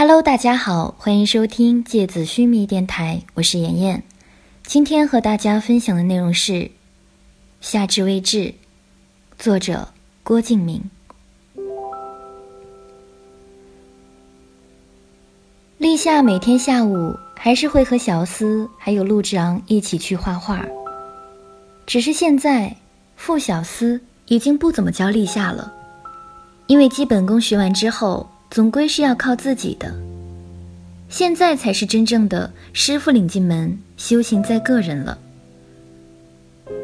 Hello，大家好，欢迎收听芥子须弥电台，我是妍妍。今天和大家分享的内容是《夏至未至》，作者郭敬明。立夏每天下午还是会和小司还有陆之昂一起去画画，只是现在傅小司已经不怎么教立夏了，因为基本功学完之后。总归是要靠自己的，现在才是真正的师傅领进门，修行在个人了。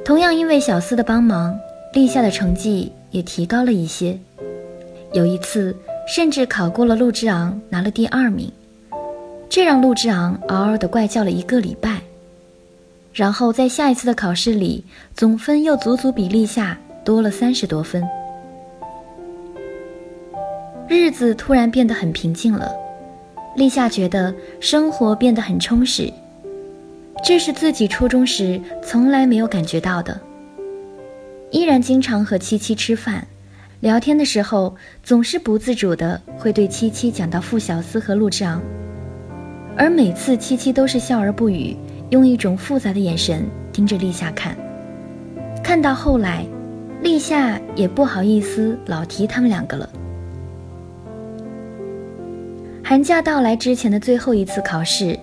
同样因为小司的帮忙，立夏的成绩也提高了一些，有一次甚至考过了陆之昂，拿了第二名，这让陆之昂嗷嗷的怪叫了一个礼拜。然后在下一次的考试里，总分又足足比立夏多了三十多分。日子突然变得很平静了，立夏觉得生活变得很充实，这是自己初中时从来没有感觉到的。依然经常和七七吃饭，聊天的时候总是不自主的会对七七讲到傅小司和陆之昂，而每次七七都是笑而不语，用一种复杂的眼神盯着立夏看。看到后来，立夏也不好意思老提他们两个了。寒假到来之前的最后一次考试，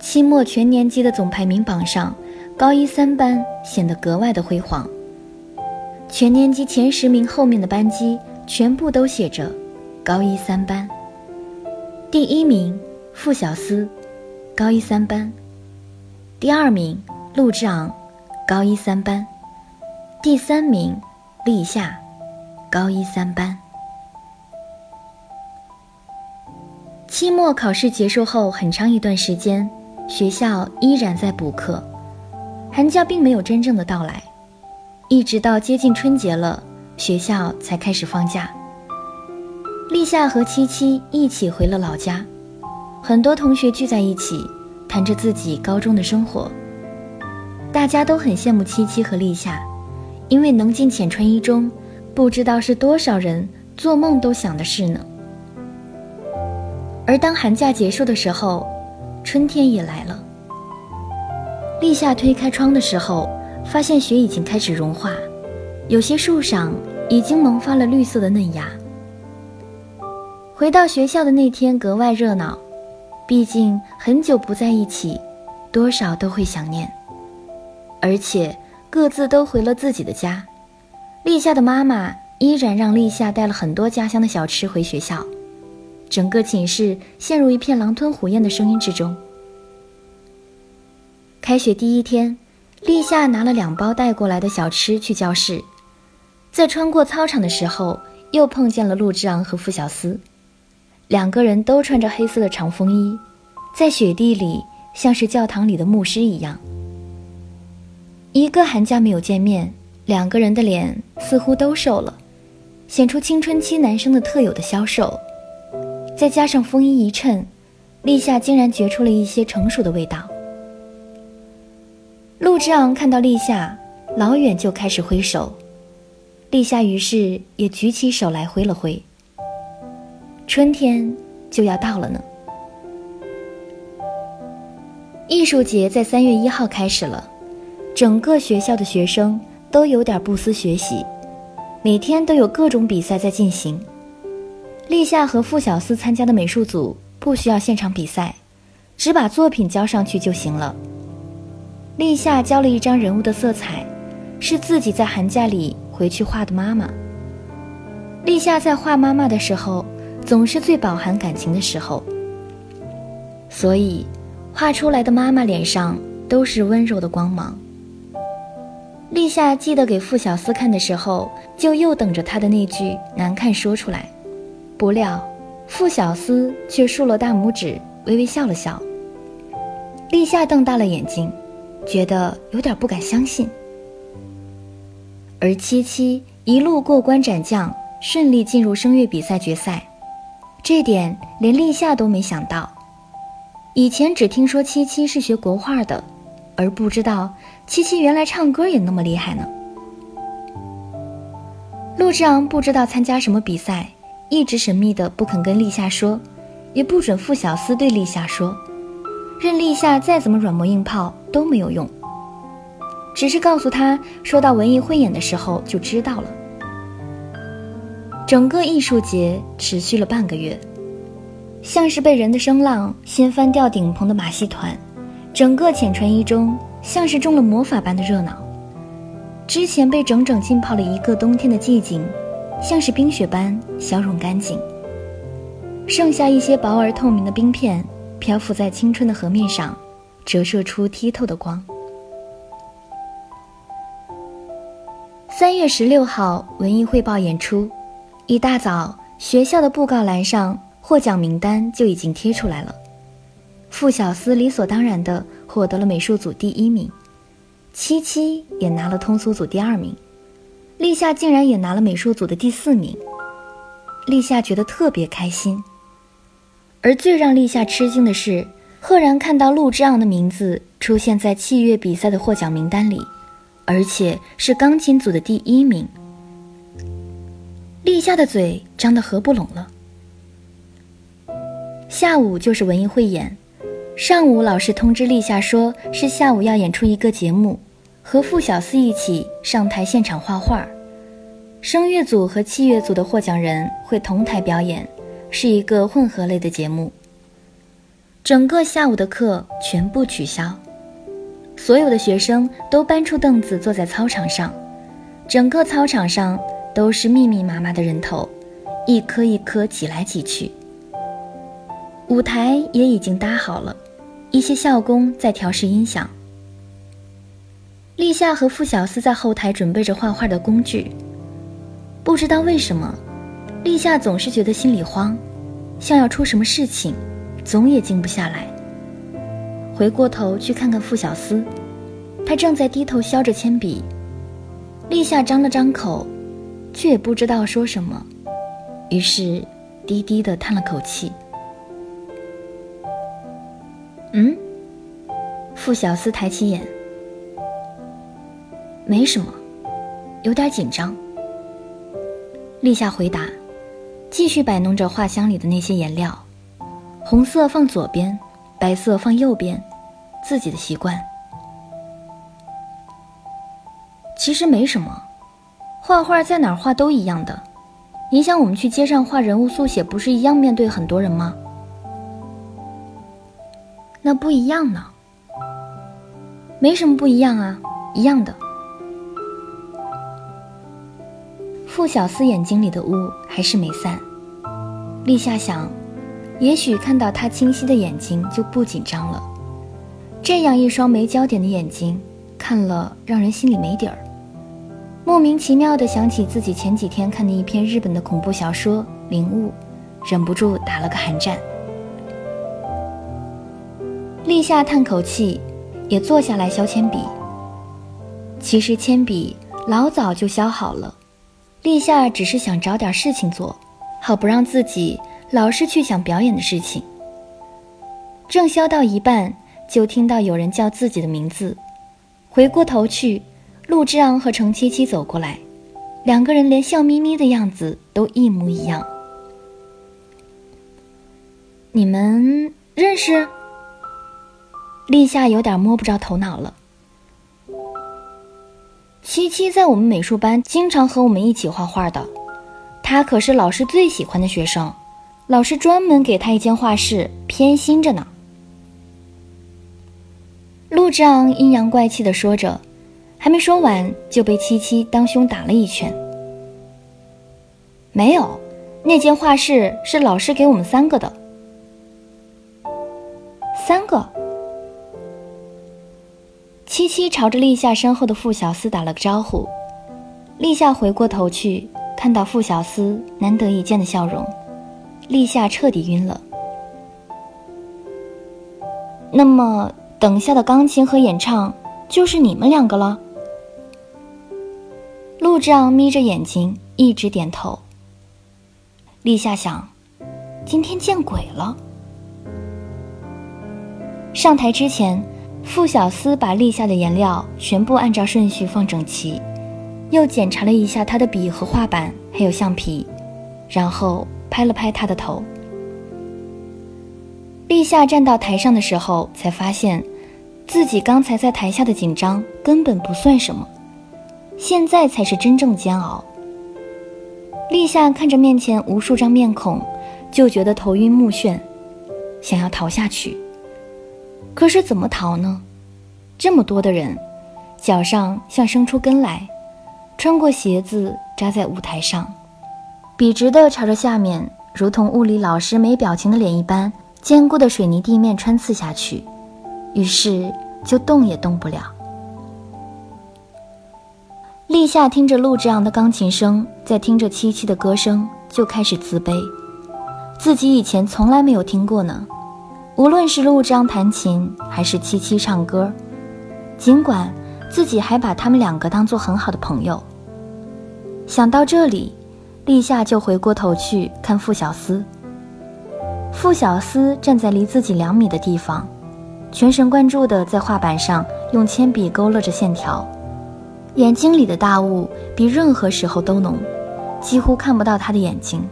期末全年级的总排名榜上，高一三班显得格外的辉煌。全年级前十名后面的班级全部都写着“高一三班”。第一名傅小司，高一三班；第二名陆之昂，高一三班；第三名立夏，高一三班。期末考试结束后，很长一段时间，学校依然在补课，寒假并没有真正的到来，一直到接近春节了，学校才开始放假。立夏和七七一起回了老家，很多同学聚在一起，谈着自己高中的生活。大家都很羡慕七七和立夏，因为能进浅川一中，不知道是多少人做梦都想的事呢。而当寒假结束的时候，春天也来了。立夏推开窗的时候，发现雪已经开始融化，有些树上已经萌发了绿色的嫩芽。回到学校的那天格外热闹，毕竟很久不在一起，多少都会想念。而且各自都回了自己的家，立夏的妈妈依然让立夏带了很多家乡的小吃回学校。整个寝室陷入一片狼吞虎咽的声音之中。开学第一天，立夏拿了两包带过来的小吃去教室，在穿过操场的时候，又碰见了陆之昂和傅小司，两个人都穿着黑色的长风衣，在雪地里像是教堂里的牧师一样。一个寒假没有见面，两个人的脸似乎都瘦了，显出青春期男生的特有的消瘦。再加上风衣一衬，立夏竟然觉出了一些成熟的味道。陆之昂看到立夏，老远就开始挥手，立夏于是也举起手来挥了挥。春天就要到了呢。艺术节在三月一号开始了，整个学校的学生都有点不思学习，每天都有各种比赛在进行。立夏和傅小司参加的美术组不需要现场比赛，只把作品交上去就行了。立夏交了一张人物的色彩，是自己在寒假里回去画的妈妈。立夏在画妈妈的时候，总是最饱含感情的时候，所以画出来的妈妈脸上都是温柔的光芒。立夏记得给傅小司看的时候，就又等着他的那句难看说出来。不料，傅小司却竖了大拇指，微微笑了笑。立夏瞪大了眼睛，觉得有点不敢相信。而七七一路过关斩将，顺利进入声乐比赛决赛，这点连立夏都没想到。以前只听说七七是学国画的，而不知道七七原来唱歌也那么厉害呢。陆之昂不知道参加什么比赛。一直神秘的不肯跟立夏说，也不准傅小司对立夏说，任立夏再怎么软磨硬泡都没有用。只是告诉他，说到文艺汇演的时候就知道了。整个艺术节持续了半个月，像是被人的声浪掀翻掉顶棚的马戏团，整个浅川一中像是中了魔法般的热闹。之前被整整浸泡了一个冬天的寂静，像是冰雪般消融干净，剩下一些薄而透明的冰片漂浮在青春的河面上，折射出剔透的光。三月十六号，文艺汇报演出，一大早，学校的布告栏上获奖名单就已经贴出来了。傅小司理所当然的获得了美术组第一名，七七也拿了通俗组第二名，立夏竟然也拿了美术组的第四名。立夏觉得特别开心，而最让立夏吃惊的是，赫然看到陆之昂的名字出现在器乐比赛的获奖名单里。而且是钢琴组的第一名。立夏的嘴张得合不拢了。下午就是文艺汇演，上午老师通知立夏说是下午要演出一个节目，和傅小司一起上台现场画画。声乐组和器乐组的获奖人会同台表演，是一个混合类的节目。整个下午的课全部取消。所有的学生都搬出凳子坐在操场上，整个操场上都是密密麻麻的人头，一颗一颗挤来挤去。舞台也已经搭好了，一些校工在调试音响。立夏和傅小司在后台准备着画画的工具。不知道为什么，立夏总是觉得心里慌，像要出什么事情，总也静不下来。回过头去看看傅小司，他正在低头削着铅笔。立夏张了张口，却也不知道说什么，于是低低的叹了口气。嗯，傅小司抬起眼，没什么，有点紧张。立夏回答，继续摆弄着画箱里的那些颜料，红色放左边。白色放右边，自己的习惯。其实没什么，画画在哪儿画都一样的。你想我们去街上画人物速写，不是一样面对很多人吗？那不一样呢？没什么不一样啊，一样的。傅小司眼睛里的雾还是没散。立夏想。也许看到他清晰的眼睛就不紧张了，这样一双没焦点的眼睛，看了让人心里没底儿。莫名其妙的想起自己前几天看的一篇日本的恐怖小说《灵雾》，忍不住打了个寒战。立夏叹口气，也坐下来削铅笔。其实铅笔老早就削好了，立夏只是想找点事情做，好不让自己。老是去想表演的事情。正削到一半，就听到有人叫自己的名字，回过头去，陆之昂和程七七走过来，两个人连笑眯眯的样子都一模一样。你们认识？立夏有点摸不着头脑了。七七在我们美术班经常和我们一起画画的，他可是老师最喜欢的学生。老师专门给他一间画室，偏心着呢。陆之昂阴阳怪气的说着，还没说完就被七七当胸打了一拳。没有，那间画室是老师给我们三个的。三个。七七朝着立夏身后的傅小司打了个招呼，立夏回过头去，看到傅小司难得一见的笑容。立夏彻底晕了。那么，等下的钢琴和演唱就是你们两个了。陆之昂眯着眼睛，一直点头。立夏想，今天见鬼了。上台之前，傅小司把立夏的颜料全部按照顺序放整齐，又检查了一下他的笔和画板，还有橡皮，然后。拍了拍他的头。立夏站到台上的时候，才发现自己刚才在台下的紧张根本不算什么，现在才是真正煎熬。立夏看着面前无数张面孔，就觉得头晕目眩，想要逃下去。可是怎么逃呢？这么多的人，脚上像生出根来，穿过鞋子扎在舞台上，笔直的朝着下面，如同物理老师没表情的脸一般。坚固的水泥地面穿刺下去，于是就动也动不了。立夏听着陆之昂的钢琴声，再听着七七的歌声，就开始自卑，自己以前从来没有听过呢。无论是陆章弹琴，还是七七唱歌，尽管自己还把他们两个当做很好的朋友。想到这里，立夏就回过头去看傅小司。傅小司站在离自己两米的地方，全神贯注地在画板上用铅笔勾勒着线条，眼睛里的大雾比任何时候都浓，几乎看不到他的眼睛，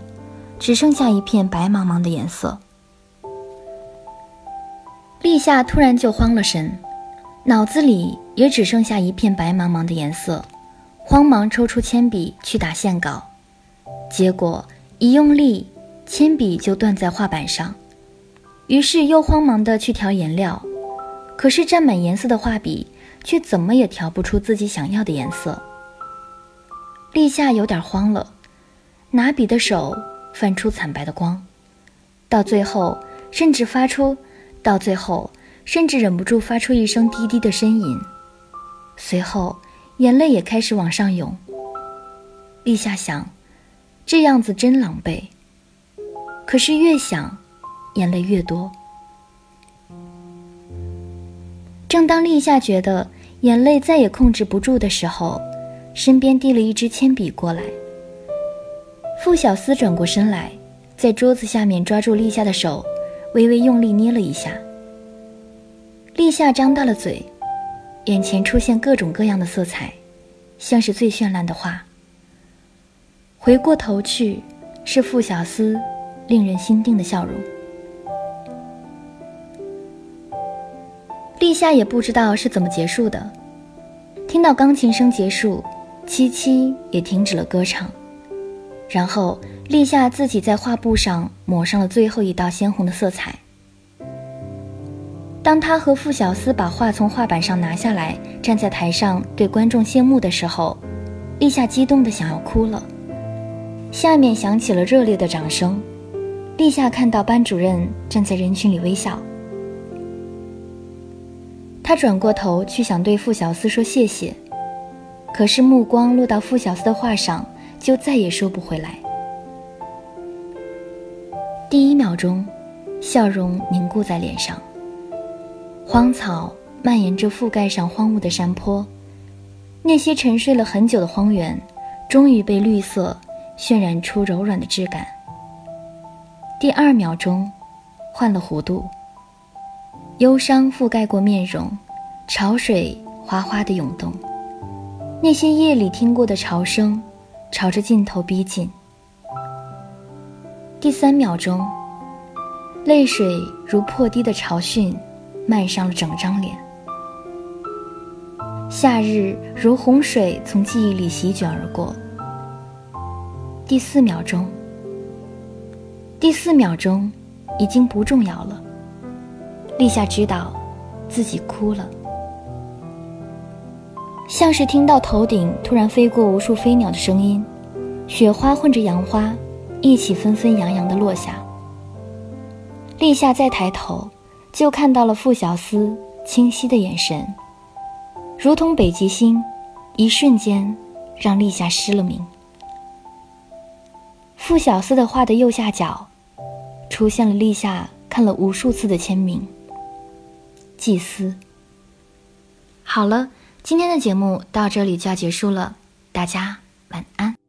只剩下一片白茫茫的颜色。立夏突然就慌了神，脑子里也只剩下一片白茫茫的颜色，慌忙抽出铅笔去打线稿，结果一用力。铅笔就断在画板上，于是又慌忙地去调颜料，可是沾满颜色的画笔却怎么也调不出自己想要的颜色。立夏有点慌了，拿笔的手泛出惨白的光，到最后甚至发出，到最后甚至忍不住发出一声低低的呻吟，随后眼泪也开始往上涌。立夏想，这样子真狼狈。可是越想，眼泪越多。正当立夏觉得眼泪再也控制不住的时候，身边递了一支铅笔过来。傅小司转过身来，在桌子下面抓住立夏的手，微微用力捏了一下。立夏张大了嘴，眼前出现各种各样的色彩，像是最绚烂的画。回过头去，是傅小司。令人心定的笑容。立夏也不知道是怎么结束的，听到钢琴声结束，七七也停止了歌唱，然后立夏自己在画布上抹上了最后一道鲜红的色彩。当他和傅小司把画从画板上拿下来，站在台上对观众谢幕的时候，立夏激动的想要哭了。下面响起了热烈的掌声。立夏看到班主任站在人群里微笑，他转过头去想对傅小司说谢谢，可是目光落到傅小司的画上，就再也收不回来。第一秒钟，笑容凝固在脸上。荒草蔓延着覆盖上荒芜的山坡，那些沉睡了很久的荒原，终于被绿色渲染出柔软的质感。第二秒钟，换了弧度。忧伤覆盖过面容，潮水哗哗地涌动。那些夜里听过的潮声，朝着尽头逼近。第三秒钟，泪水如破堤的潮汛，漫上了整张脸。夏日如洪水从记忆里席卷而过。第四秒钟。第四秒钟，已经不重要了。立夏知道，自己哭了，像是听到头顶突然飞过无数飞鸟的声音，雪花混着杨花，一起纷纷扬扬的落下。立夏再抬头，就看到了傅小司清晰的眼神，如同北极星，一瞬间让立夏失了明。傅小司的画的右下角。出现了立夏看了无数次的签名。祭司。好了，今天的节目到这里就要结束了，大家晚安。